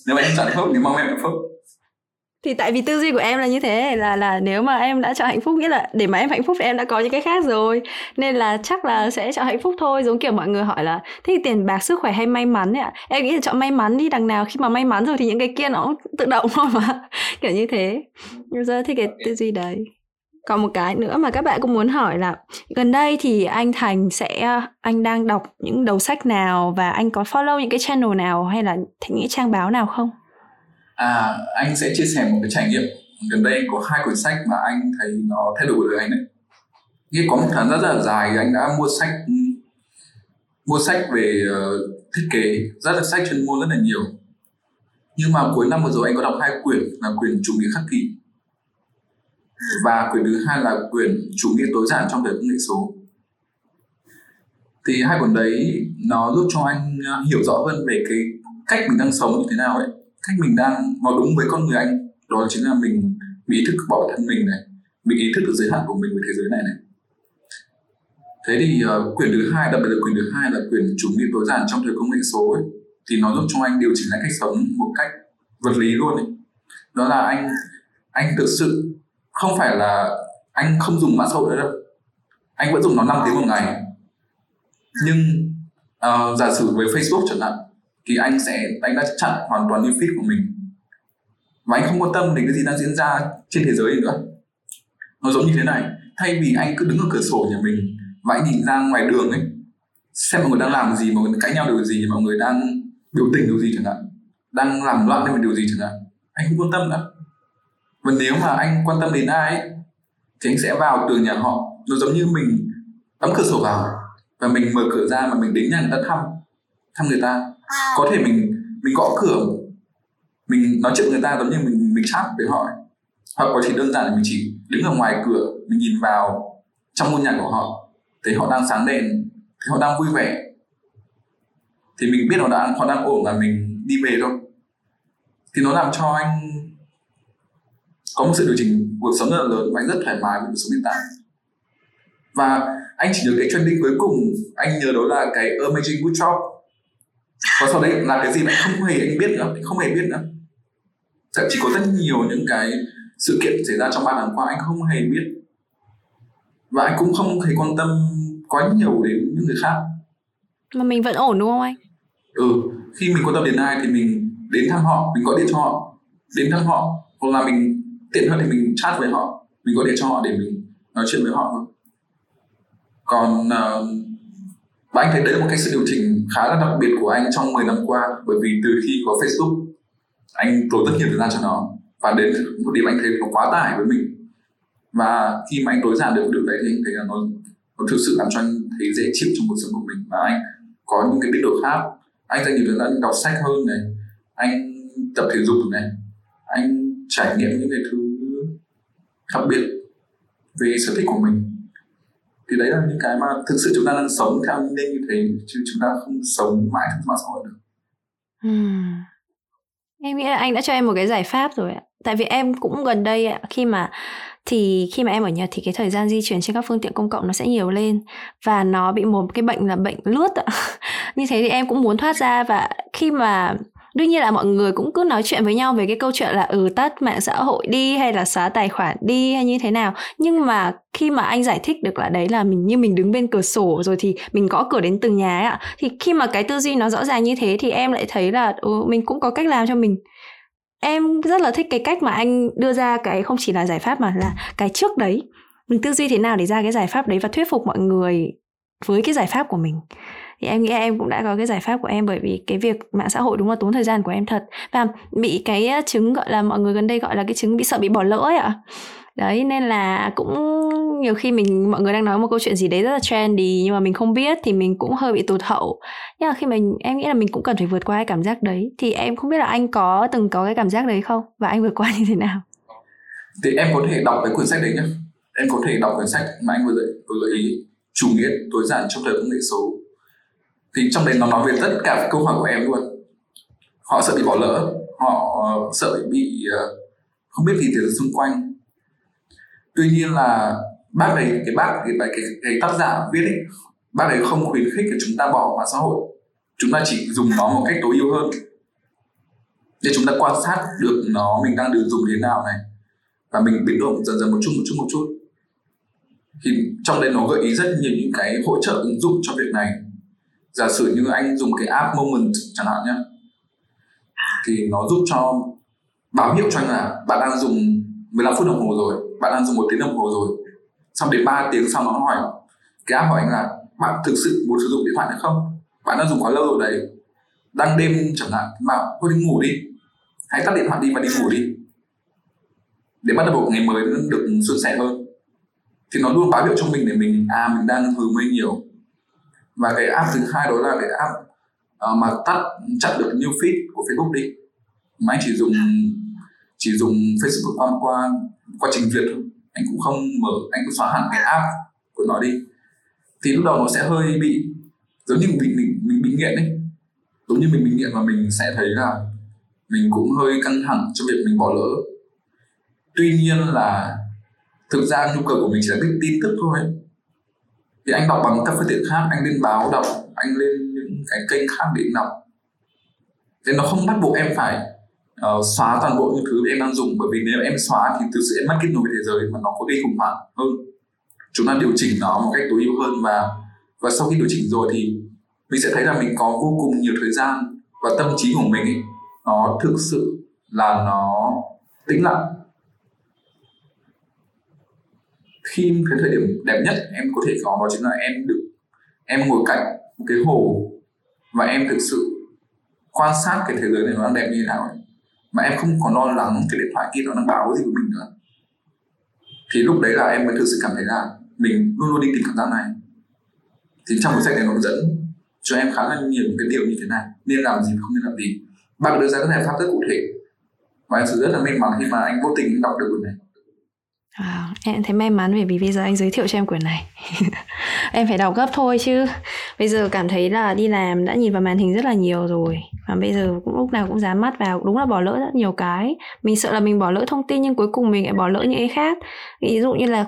Nếu mà em chọn hạnh phúc thì mong em hạnh phúc thì tại vì tư duy của em là như thế, là là nếu mà em đã chọn hạnh phúc, nghĩa là để mà em hạnh phúc thì em đã có những cái khác rồi. Nên là chắc là sẽ chọn hạnh phúc thôi, giống kiểu mọi người hỏi là, thế thì tiền bạc, sức khỏe hay may mắn ấy ạ? Em nghĩ là chọn may mắn đi, đằng nào khi mà may mắn rồi thì những cái kia nó tự động thôi mà. Kiểu như thế. Giờ thì cái tư duy đấy. Còn một cái nữa mà các bạn cũng muốn hỏi là, gần đây thì anh Thành sẽ, anh đang đọc những đầu sách nào và anh có follow những cái channel nào hay là những trang báo nào không? À, anh sẽ chia sẻ một cái trải nghiệm gần đây anh có hai cuốn sách mà anh thấy nó thay đổi đời anh đấy. Như có một thời gian rất là dài anh đã mua sách mua sách về uh, thiết kế rất là sách chuyên môn rất là nhiều. Nhưng mà cuối năm vừa rồi anh có đọc hai quyển là quyển chủ nghĩa khắc kỷ và quyển thứ hai là quyển chủ nghĩa tối giản trong đời công nghệ số. Thì hai cuốn đấy nó giúp cho anh ờ, hiểu rõ hơn về cái cách mình đang sống như thế nào ấy cách mình đang vào đúng với con người anh đó chính là mình bị ý thức bảo vệ thân mình này mình ý thức được giới hạn của mình với thế giới này này. Thế thì uh, quyển thứ hai đặc biệt là quyển thứ hai là quyển chủ nghĩa tối giản trong thời công nghệ số ấy, thì nó giúp cho anh điều chỉnh lại cách sống một cách vật lý luôn ấy. đó là anh anh thực sự không phải là anh không dùng mạng xã hội nữa đâu. Anh vẫn dùng nó 5 tiếng một ngày. Nhưng uh, giả sử với Facebook chẳng hạn thì anh sẽ anh đã chặn hoàn toàn new feed của mình. Và anh không quan tâm đến cái gì đang diễn ra trên thế giới nữa. Nó giống như thế này thay vì anh cứ đứng ở cửa sổ nhà mình và anh nhìn ra ngoài đường ấy xem mọi người đang làm gì mọi người cãi nhau điều gì mọi người đang biểu tình điều gì chẳng hạn đang làm loạn lên điều gì chẳng hạn anh không quan tâm nữa. Và nếu mà anh quan tâm đến ai ấy, thì anh sẽ vào tường nhà họ. Nó giống như mình đóng cửa sổ vào và mình mở cửa ra mà mình đến nhà người ta thăm thăm người ta. À. có thể mình mình gõ cửa, mình nói chuyện người ta giống như mình mình chat với họ hoặc có chỉ đơn giản là mình chỉ đứng ở ngoài cửa, mình nhìn vào trong ngôi nhà của họ, thấy họ đang sáng đèn, thấy họ đang vui vẻ. Thì mình biết họ đang họ đang ổn và mình đi về thôi. Thì nó làm cho anh có một sự điều chỉnh cuộc sống rất là lớn và anh rất thoải mái với cuộc sống hiện tại. Và anh chỉ nhớ cái trending cuối cùng, anh nhớ đó là cái Amazing Bookshop và sau đấy là cái gì mà anh không hề anh biết nữa anh không hề biết nữa. Thậm chí có rất nhiều những cái sự kiện xảy ra trong ba tháng qua anh không hề biết. Và anh cũng không hề quan tâm quá nhiều đến những người khác. Mà mình vẫn ổn đúng không anh? Ừ khi mình quan tâm đến ai thì mình đến thăm họ mình gọi điện cho họ. Đến thăm họ hoặc là mình tiện hơn thì mình chat với họ. Mình gọi điện cho họ để mình nói chuyện với họ còn uh, và anh thấy đấy là một cái sự điều chỉnh khá là đặc biệt của anh trong 10 năm qua, bởi vì từ khi có Facebook, anh tốn rất nhiều thời gian cho nó. Và đến một điểm anh thấy nó quá tải với mình. Và khi mà anh tối giản được điều đấy thì anh thấy là nó nó thực sự làm cho anh thấy dễ chịu trong cuộc sống của mình. Và anh có những cái biến đổi khác. Anh dành nhiều thời gian đọc sách hơn này. Anh tập thể dục này. Anh trải nghiệm những cái thứ đặc biệt về sở thích của mình thì đấy là những cái mà thực sự chúng ta đang sống theo nên như thế, chứ chúng ta không sống mãi trong mạng xã hội được uhm. em nghĩ là anh đã cho em một cái giải pháp rồi ạ tại vì em cũng gần đây ạ, khi mà, thì khi mà em ở Nhật thì cái thời gian di chuyển trên các phương tiện công cộng nó sẽ nhiều lên, và nó bị một cái bệnh là bệnh lướt ạ. như thế thì em cũng muốn thoát ra, và khi mà đương nhiên là mọi người cũng cứ nói chuyện với nhau về cái câu chuyện là ừ tắt mạng xã hội đi hay là xóa tài khoản đi hay như thế nào. Nhưng mà khi mà anh giải thích được là đấy là mình như mình đứng bên cửa sổ rồi thì mình gõ cửa đến từng nhà ấy ạ thì khi mà cái tư duy nó rõ ràng như thế thì em lại thấy là ừ, mình cũng có cách làm cho mình. Em rất là thích cái cách mà anh đưa ra cái không chỉ là giải pháp mà là cái trước đấy. Mình tư duy thế nào để ra cái giải pháp đấy và thuyết phục mọi người với cái giải pháp của mình thì em nghĩ em cũng đã có cái giải pháp của em bởi vì cái việc mạng xã hội đúng là tốn thời gian của em thật. Và bị cái chứng gọi là mọi người gần đây gọi là cái chứng bị sợ bị bỏ lỡ ấy ạ. Đấy, nên là cũng nhiều khi mình, mọi người đang nói một câu chuyện gì đấy rất là trendy nhưng mà mình không biết thì mình cũng hơi bị tụt hậu. Nhưng mà khi mình, em nghĩ là mình cũng cần phải vượt qua cái cảm giác đấy. Thì em không biết là anh có từng có cái cảm giác đấy không? Và anh vượt qua như thế nào? Thì em có thể đọc cái cuốn sách đấy nhá. Em có thể đọc cuốn sách mà anh vừa dạy vừa gợi ý. Chủ nghĩa tối giản trong thời công nghệ số thì trong đấy nó nói về tất cả câu hỏi của em luôn. Họ sợ bị bỏ lỡ họ ờ, sợ bị ờ, không biết gì từ xung quanh. Tuy nhiên là bác ấy cái bác cái, bài cái, cái tác giả viết ấy bác ấy không khuyến khích để chúng ta bỏ mạng xã hội. Chúng ta chỉ dùng nó một cách tối ưu hơn. Để chúng ta quan sát được nó mình đang được dùng thế nào này. Và mình biến động dần dần một chút một chút một chút. Thì trong đấy nó gợi ý rất nhiều những cái hỗ trợ ứng dụng cho việc này giả sử như anh dùng cái app moment chẳng hạn nhé thì nó giúp cho báo hiệu cho anh là bạn đang dùng 15 phút đồng hồ rồi, bạn đang dùng một tiếng đồng hồ rồi. Xong đến 3 tiếng sau nó hỏi, cái app hỏi anh là bạn thực sự muốn sử dụng điện thoại hay không? Bạn đang dùng quá lâu rồi đấy, đang đêm chẳng hạn mà thôi đi ngủ đi, hãy tắt điện thoại đi và đi ngủ đi. Để bắt đầu một ngày mới được suôn sẻ hơn. Thì nó luôn báo hiệu cho mình để mình à mình đang hứng mây nhiều và cái app thứ hai đó là cái app uh, mà tắt chặn được new feed của Facebook đi. Mà anh chỉ dùng chỉ dùng Facebook qua qua qua trình duyệt thôi. Anh cũng không mở anh cũng xóa hẳn cái app của nó đi. Thì lúc đầu nó sẽ hơi bị giống như mình mình mình bị nghiện ấy. Giống như mình bị nghiện và mình sẽ thấy là mình cũng hơi căng thẳng cho việc mình bỏ lỡ. Tuy nhiên là thực ra nhu cầu của mình chỉ là biết tin tức thôi thì anh đọc bằng các phương tiện khác anh lên báo đọc anh lên những cái kênh khác để đọc. Thế nó không bắt buộc em phải uh, xóa toàn bộ những thứ em đang dùng bởi vì nếu em xóa thì thực sự em mất kết nối với thế giới mà nó có gây khủng hoảng hơn. Chúng ta điều chỉnh nó một cách tối ưu hơn và và sau khi điều chỉnh rồi thì mình sẽ thấy là mình có vô cùng nhiều thời gian và tâm trí của mình ấy, nó thực sự là nó tĩnh lặng. Khi cái thời điểm đẹp nhất em có thể có đó chính là em được, em ngồi cạnh một cái hồ và em thực sự quan sát cái thế giới này nó đang đẹp như thế nào ấy. mà em không còn lo lắng cái điện thoại kia nó đang báo cái gì của mình nữa. Thì lúc đấy là em mới thực sự cảm thấy là mình luôn luôn đi tìm cảm giác này. Thì trong cuốn sách này nó dẫn cho em khá là nhiều cái điều như thế này. Nên làm gì không nên làm gì. Bạn đưa ra các giải pháp rất cụ thể. Và em sự rất là may mắn khi mà anh vô tình đọc được cuốn này. À, em thấy may mắn bởi vì bây giờ anh giới thiệu cho em quyển này. Em phải đọc gấp thôi chứ. Bây giờ cảm thấy là đi làm đã nhìn vào màn hình rất là nhiều rồi. Và bây giờ cũng lúc nào cũng dán mắt vào. Đúng là bỏ lỡ rất nhiều cái. Mình sợ là mình bỏ lỡ thông tin nhưng cuối cùng mình lại bỏ lỡ những cái khác. Ví dụ như là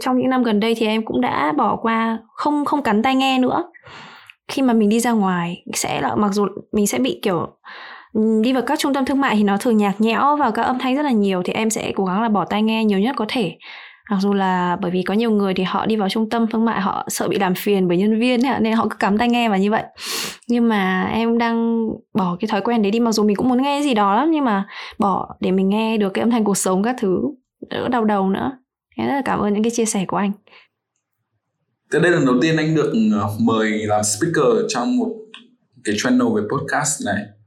trong những năm gần đây thì em cũng đã bỏ qua không không cắn tai nghe nữa. Khi mà mình đi ra ngoài sẽ là mặc dù mình sẽ bị kiểu đi vào các trung tâm thương mại thì nó thường nhạc nhẽo và các âm thanh rất là nhiều thì em sẽ cố gắng là bỏ tai nghe nhiều nhất có thể. Mặc dù là bởi vì có nhiều người thì họ đi vào trung tâm thương mại họ sợ bị làm phiền bởi nhân viên ấy, nên họ cứ cắm tai nghe và như vậy. Nhưng mà em đang bỏ cái thói quen đấy đi mặc dù mình cũng muốn nghe gì đó lắm nhưng mà bỏ để mình nghe được cái âm thanh cuộc sống các thứ đỡ đau đầu nữa. Thế rất là cảm ơn những cái chia sẻ của anh. Thế đây là lần đầu tiên anh được ờ, mời làm speaker trong một cái channel về podcast này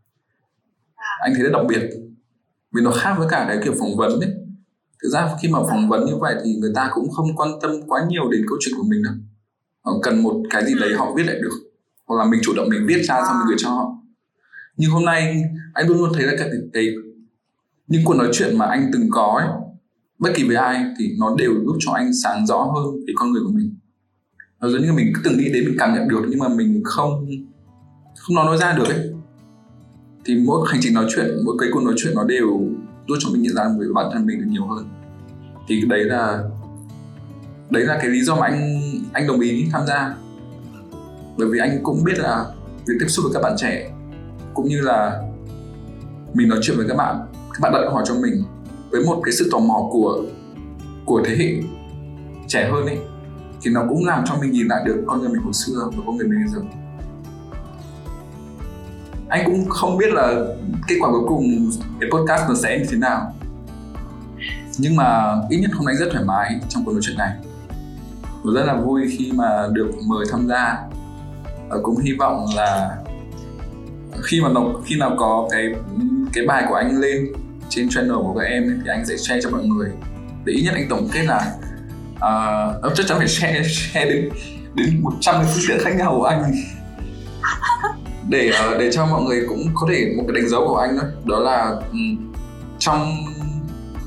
anh thấy rất đặc biệt vì nó khác với cả cái kiểu phỏng vấn ấy. Thực ra khi mà phỏng vấn như vậy thì người ta cũng không quan tâm quá nhiều đến câu chuyện của mình đâu. Họ cần một cái gì đấy họ viết lại được hoặc là mình chủ động mình viết ra xong mình gửi cho họ. Nhưng hôm nay anh luôn luôn thấy là cái, cái những cuộc nói chuyện mà anh từng có ấy, bất kỳ với ai thì nó đều giúp cho anh sáng rõ hơn về con người của mình. Nó giống như mình cứ từng nghĩ đến mình cảm nhận được nhưng mà mình không không nói nói ra được ấy thì mỗi hành trình nói chuyện, mỗi cái cuộc nói chuyện nó đều giúp cho mình nhận ra về bản thân mình được nhiều hơn. Thì đấy là đấy là cái lý do mà anh anh đồng ý tham gia. Bởi vì anh cũng biết là việc tiếp xúc với các bạn trẻ, cũng như là mình nói chuyện với các bạn các bạn đặt câu hỏi cho mình với một cái sự tò mò của của thế hệ trẻ hơn ấy, thì nó cũng làm cho mình nhìn lại được con người mình hồi xưa và con người mình bây giờ anh cũng không biết là kết quả cuối cùng cái podcast nó sẽ như thế nào. Nhưng mà ít nhất hôm nay rất thoải mái trong cuộc nói chuyện này. Và rất là vui khi mà được mời tham gia. Và cũng hy vọng là khi mà nó, khi nào có cái cái bài của anh lên trên channel của các em ấy, thì anh sẽ share cho mọi người. Để ít nhất anh tổng kết là uh, chắc chắn phải share share đến đến một trăm cái phương tiện khác nhau của anh. để ờ, để cho mọi người cũng có thể một cái đánh dấu của anh đó đó là trong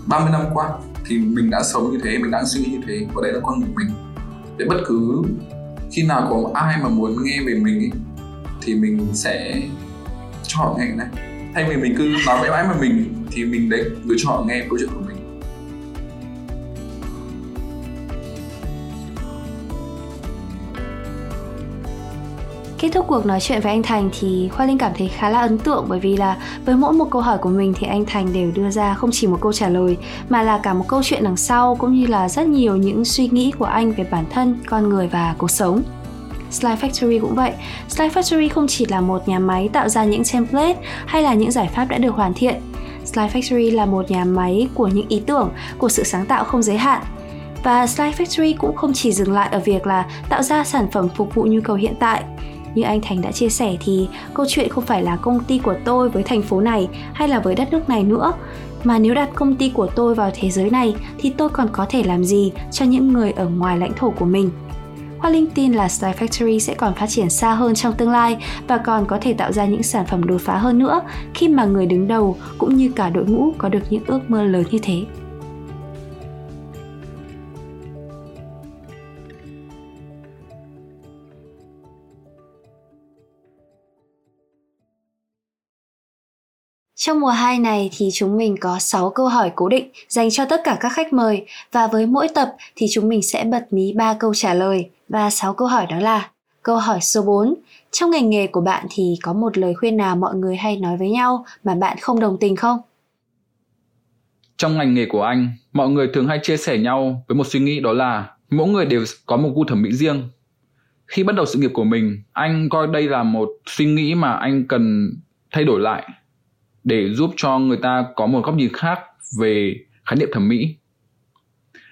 30 năm qua thì mình đã sống như thế mình đã suy nghĩ như thế. Và đấy là con người mình. Để bất cứ khi nào có ai mà muốn nghe về mình ấy, thì mình sẽ cho họ nghe này. Thay vì mình cứ nói mãi mãi mà mình thì mình đấy cứ cho họ nghe câu chuyện của mình. Kết thúc cuộc nói chuyện với anh Thành thì Khoa Linh cảm thấy khá là ấn tượng bởi vì là với mỗi một câu hỏi của mình thì anh Thành đều đưa ra không chỉ một câu trả lời mà là cả một câu chuyện đằng sau cũng như là rất nhiều những suy nghĩ của anh về bản thân, con người và cuộc sống. Slide Factory cũng vậy. Slide Factory không chỉ là một nhà máy tạo ra những template hay là những giải pháp đã được hoàn thiện. Slide Factory là một nhà máy của những ý tưởng, của sự sáng tạo không giới hạn. Và Slide Factory cũng không chỉ dừng lại ở việc là tạo ra sản phẩm phục vụ nhu cầu hiện tại như anh Thành đã chia sẻ thì câu chuyện không phải là công ty của tôi với thành phố này hay là với đất nước này nữa mà nếu đặt công ty của tôi vào thế giới này thì tôi còn có thể làm gì cho những người ở ngoài lãnh thổ của mình Hoa Linh tin là Style Factory sẽ còn phát triển xa hơn trong tương lai và còn có thể tạo ra những sản phẩm đột phá hơn nữa khi mà người đứng đầu cũng như cả đội ngũ có được những ước mơ lớn như thế. Trong mùa 2 này thì chúng mình có 6 câu hỏi cố định dành cho tất cả các khách mời và với mỗi tập thì chúng mình sẽ bật mí 3 câu trả lời và 6 câu hỏi đó là Câu hỏi số 4 Trong ngành nghề của bạn thì có một lời khuyên nào mọi người hay nói với nhau mà bạn không đồng tình không? Trong ngành nghề của anh, mọi người thường hay chia sẻ nhau với một suy nghĩ đó là mỗi người đều có một gu thẩm mỹ riêng. Khi bắt đầu sự nghiệp của mình, anh coi đây là một suy nghĩ mà anh cần thay đổi lại để giúp cho người ta có một góc nhìn khác về khái niệm thẩm mỹ.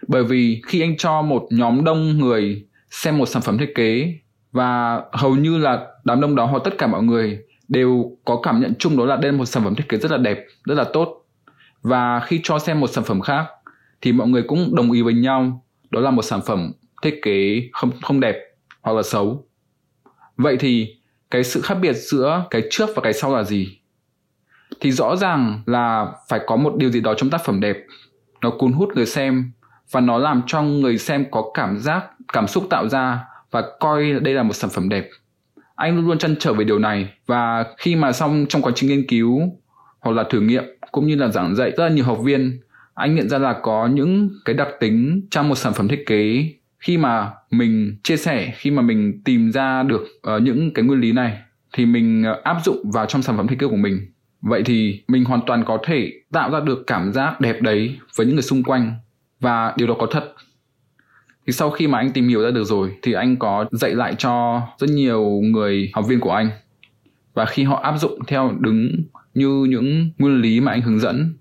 Bởi vì khi anh cho một nhóm đông người xem một sản phẩm thiết kế và hầu như là đám đông đó hoặc tất cả mọi người đều có cảm nhận chung đó là đây là một sản phẩm thiết kế rất là đẹp, rất là tốt. Và khi cho xem một sản phẩm khác thì mọi người cũng đồng ý với nhau đó là một sản phẩm thiết kế không không đẹp hoặc là xấu. Vậy thì cái sự khác biệt giữa cái trước và cái sau là gì? Thì rõ ràng là phải có một điều gì đó trong tác phẩm đẹp. Nó cuốn hút người xem và nó làm cho người xem có cảm giác cảm xúc tạo ra và coi đây là một sản phẩm đẹp. Anh luôn luôn chăn trở về điều này và khi mà xong trong quá trình nghiên cứu hoặc là thử nghiệm cũng như là giảng dạy rất là nhiều học viên anh nhận ra là có những cái đặc tính trong một sản phẩm thiết kế khi mà mình chia sẻ khi mà mình tìm ra được uh, những cái nguyên lý này thì mình uh, áp dụng vào trong sản phẩm thiết kế của mình vậy thì mình hoàn toàn có thể tạo ra được cảm giác đẹp đấy với những người xung quanh. Và điều đó có thật. Thì sau khi mà anh tìm hiểu ra được rồi, thì anh có dạy lại cho rất nhiều người học viên của anh. Và khi họ áp dụng theo đúng như những nguyên lý mà anh hướng dẫn,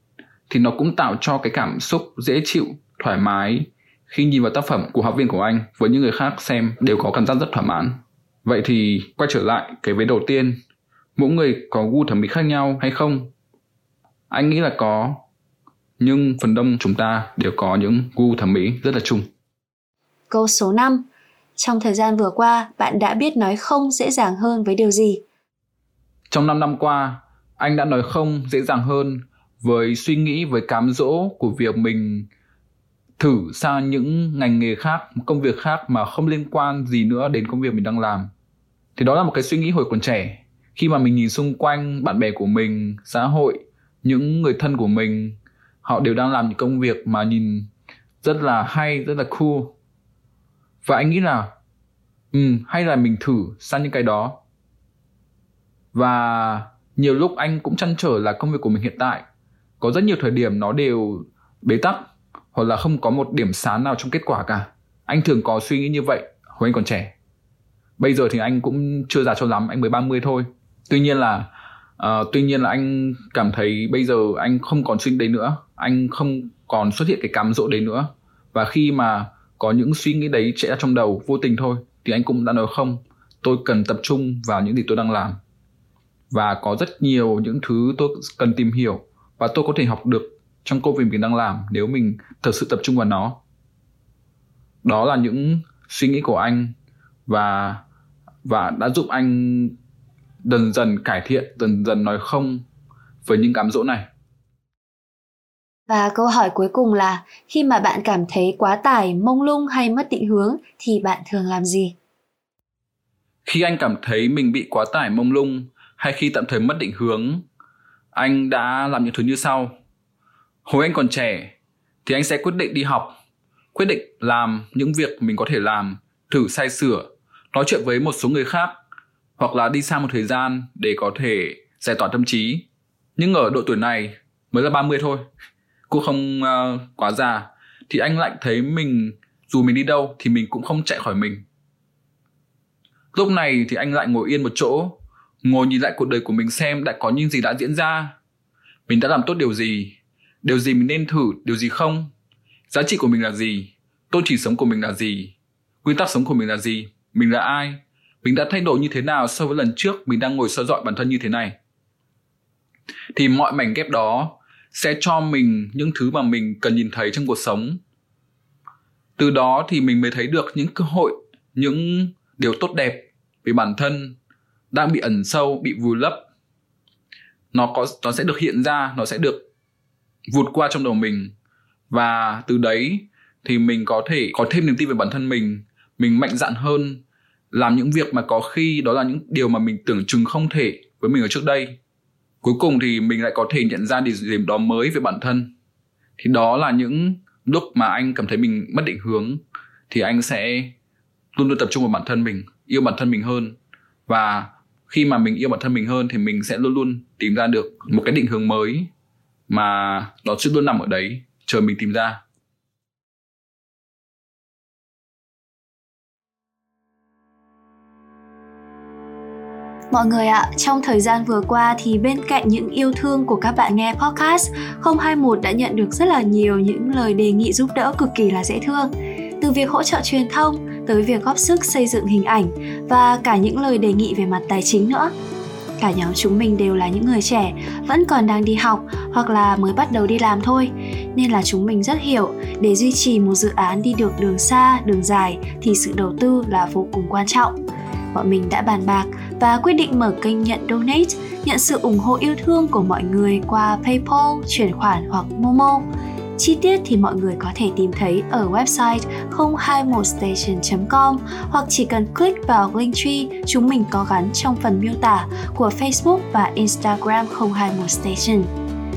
thì nó cũng tạo cho cái cảm xúc dễ chịu, thoải mái khi nhìn vào tác phẩm của học viên của anh với những người khác xem đều có cảm giác rất thỏa mãn. Vậy thì quay trở lại cái vế đầu tiên mỗi người có gu thẩm mỹ khác nhau hay không? Anh nghĩ là có nhưng phần đông chúng ta đều có những gu thẩm mỹ rất là chung. Câu số 5 trong thời gian vừa qua bạn đã biết nói không dễ dàng hơn với điều gì? Trong 5 năm qua anh đã nói không dễ dàng hơn với suy nghĩ với cám dỗ của việc mình thử sang những ngành nghề khác công việc khác mà không liên quan gì nữa đến công việc mình đang làm. Thì đó là một cái suy nghĩ hồi còn trẻ khi mà mình nhìn xung quanh bạn bè của mình xã hội những người thân của mình họ đều đang làm những công việc mà nhìn rất là hay rất là cool. Và anh nghĩ là ừ, hay là mình thử sang những cái đó. Và nhiều lúc anh cũng chăn trở là công việc của mình hiện tại. Có rất nhiều thời điểm nó đều bế tắc hoặc là không có một điểm sáng nào trong kết quả cả. Anh thường có suy nghĩ như vậy hồi anh còn trẻ. Bây giờ thì anh cũng chưa già cho lắm anh mới 30 thôi tuy nhiên là uh, tuy nhiên là anh cảm thấy bây giờ anh không còn suy nghĩ đấy nữa. Anh không còn xuất hiện cái cám dỗ đấy nữa. Và khi mà có những suy nghĩ đấy chạy ra trong đầu vô tình thôi thì anh cũng đã nói không. Tôi cần tập trung vào những gì tôi đang làm. Và có rất nhiều những thứ tôi cần tìm hiểu và tôi có thể học được trong công việc mình đang làm nếu mình thật sự tập trung vào nó. Đó là những suy nghĩ của anh và và đã giúp anh dần dần cải thiện dần dần nói không với những cám dỗ này và câu hỏi cuối cùng là khi mà bạn cảm thấy quá tải, mông lung hay mất định hướng thì bạn thường làm gì? Khi anh cảm thấy mình bị quá tải mông lung hay khi tạm thời mất định hướng, anh đã làm những thứ như sau. Hồi anh còn trẻ thì anh sẽ quyết định đi học, quyết định làm những việc mình có thể làm, thử sai sửa, nói chuyện với một số người khác hoặc là đi xa một thời gian để có thể giải tỏa tâm trí. Nhưng ở độ tuổi này mới là 30 thôi, cũng không uh, quá già. Thì anh lại thấy mình dù mình đi đâu thì mình cũng không chạy khỏi mình. Lúc này thì anh lại ngồi yên một chỗ, ngồi nhìn lại cuộc đời của mình xem đã có những gì đã diễn ra. Mình đã làm tốt điều gì, điều gì mình nên thử, điều gì không, giá trị của mình là gì, tôn chỉ sống của mình là gì, quy tắc sống của mình là gì, mình là ai, mình đã thay đổi như thế nào so với lần trước mình đang ngồi soi dọi bản thân như thế này. Thì mọi mảnh ghép đó sẽ cho mình những thứ mà mình cần nhìn thấy trong cuộc sống. Từ đó thì mình mới thấy được những cơ hội, những điều tốt đẹp về bản thân đang bị ẩn sâu, bị vùi lấp. Nó có nó sẽ được hiện ra, nó sẽ được vụt qua trong đầu mình và từ đấy thì mình có thể có thêm niềm tin về bản thân mình, mình mạnh dạn hơn làm những việc mà có khi đó là những điều mà mình tưởng chừng không thể với mình ở trước đây. Cuối cùng thì mình lại có thể nhận ra điều gì đó mới về bản thân. Thì đó là những lúc mà anh cảm thấy mình mất định hướng, thì anh sẽ luôn luôn tập trung vào bản thân mình, yêu bản thân mình hơn. Và khi mà mình yêu bản thân mình hơn thì mình sẽ luôn luôn tìm ra được một cái định hướng mới mà nó sẽ luôn nằm ở đấy, chờ mình tìm ra. Mọi người ạ, trong thời gian vừa qua thì bên cạnh những yêu thương của các bạn nghe podcast, 021 đã nhận được rất là nhiều những lời đề nghị giúp đỡ cực kỳ là dễ thương. Từ việc hỗ trợ truyền thông tới việc góp sức xây dựng hình ảnh và cả những lời đề nghị về mặt tài chính nữa. Cả nhóm chúng mình đều là những người trẻ, vẫn còn đang đi học hoặc là mới bắt đầu đi làm thôi, nên là chúng mình rất hiểu để duy trì một dự án đi được đường xa, đường dài thì sự đầu tư là vô cùng quan trọng bọn mình đã bàn bạc và quyết định mở kênh nhận donate, nhận sự ủng hộ yêu thương của mọi người qua PayPal, chuyển khoản hoặc Momo. Chi tiết thì mọi người có thể tìm thấy ở website 021station.com hoặc chỉ cần click vào Linktree chúng mình có gắn trong phần miêu tả của Facebook và Instagram 021station.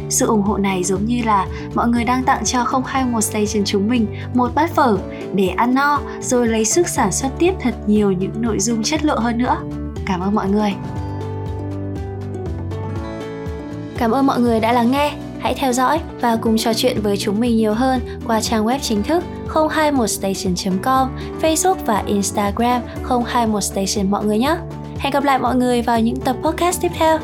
Sự ủng hộ này giống như là mọi người đang tặng cho 021 Station chúng mình một bát phở để ăn no rồi lấy sức sản xuất tiếp thật nhiều những nội dung chất lượng hơn nữa. Cảm ơn mọi người. Cảm ơn mọi người đã lắng nghe. Hãy theo dõi và cùng trò chuyện với chúng mình nhiều hơn qua trang web chính thức 021station.com, Facebook và Instagram 021station mọi người nhé. Hẹn gặp lại mọi người vào những tập podcast tiếp theo.